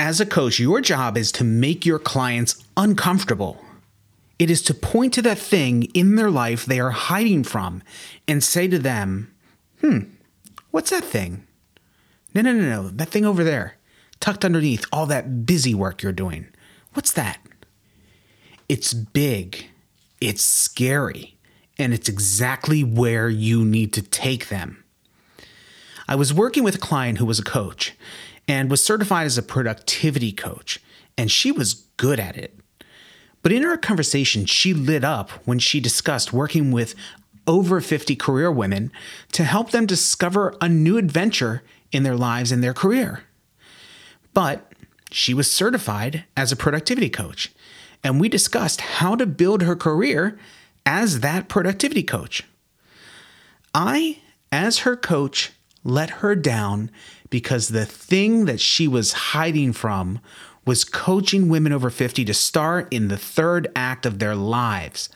As a coach, your job is to make your clients uncomfortable. It is to point to that thing in their life they are hiding from and say to them, hmm, what's that thing? No, no, no, no, that thing over there, tucked underneath all that busy work you're doing. What's that? It's big, it's scary, and it's exactly where you need to take them. I was working with a client who was a coach and was certified as a productivity coach, and she was good at it. But in our conversation, she lit up when she discussed working with over 50 career women to help them discover a new adventure in their lives and their career. But she was certified as a productivity coach, and we discussed how to build her career as that productivity coach. I, as her coach, let her down because the thing that she was hiding from was coaching women over 50 to start in the third act of their lives.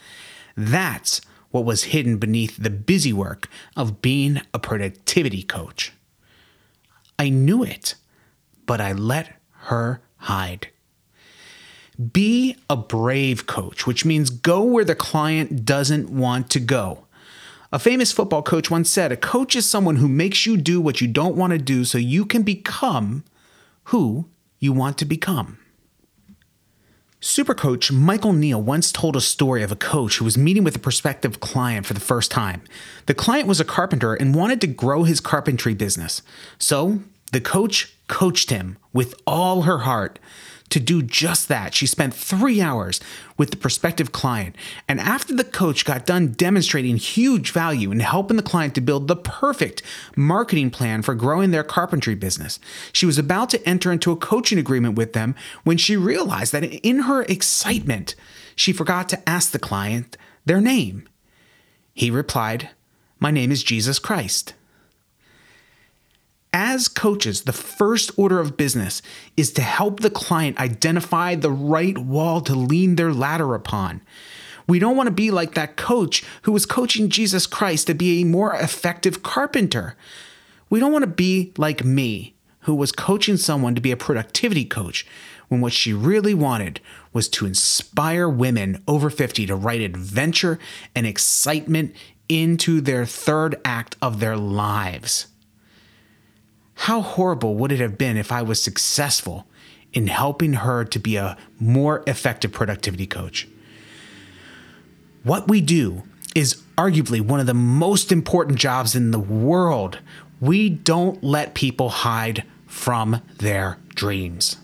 That's what was hidden beneath the busy work of being a productivity coach. I knew it, but I let her hide. Be a brave coach, which means go where the client doesn't want to go. A famous football coach once said, A coach is someone who makes you do what you don't want to do so you can become who you want to become. Supercoach Michael Neill once told a story of a coach who was meeting with a prospective client for the first time. The client was a carpenter and wanted to grow his carpentry business. So the coach coached him with all her heart to do just that. She spent three hours with the prospective client. And after the coach got done demonstrating huge value in helping the client to build the perfect marketing plan for growing their carpentry business, she was about to enter into a coaching agreement with them when she realized that in her excitement, she forgot to ask the client their name. He replied, My name is Jesus Christ. As coaches, the first order of business is to help the client identify the right wall to lean their ladder upon. We don't want to be like that coach who was coaching Jesus Christ to be a more effective carpenter. We don't want to be like me, who was coaching someone to be a productivity coach, when what she really wanted was to inspire women over 50 to write adventure and excitement into their third act of their lives. How horrible would it have been if I was successful in helping her to be a more effective productivity coach? What we do is arguably one of the most important jobs in the world. We don't let people hide from their dreams.